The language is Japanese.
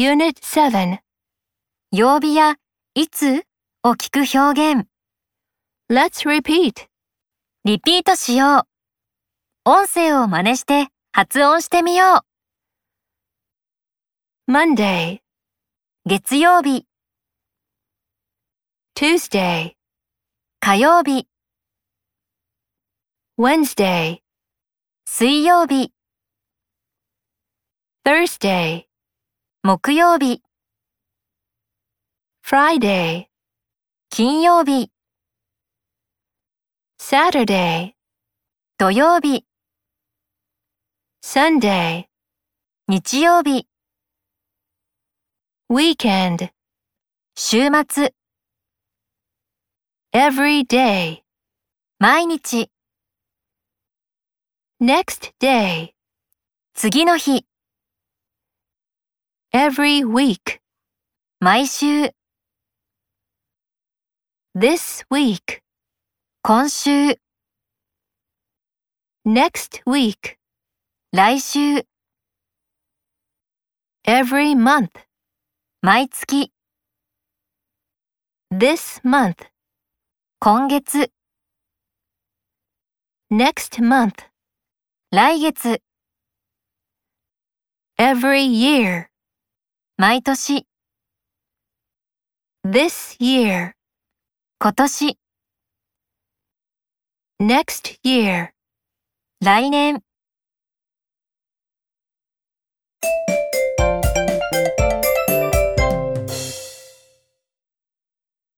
Unit 7曜日やいつを聞く表現。Let's repeat. リピートしよう。音声を真似して発音してみよう Monday, 月曜日、Tuesday, 火曜日、Wednesday, 水曜日、Thursday, 木曜日、Friday, 金曜日、Saturday, 土曜日、Sunday, 日曜日、weekend, 週末、every day, 毎日、next day, 次の日、every week, 毎週、 this week, 今週、 next week, 来週、 every month, 毎月、 this month, 今月、 next month, 来月、 every year, 毎年、this year, 今年、next year. 来年。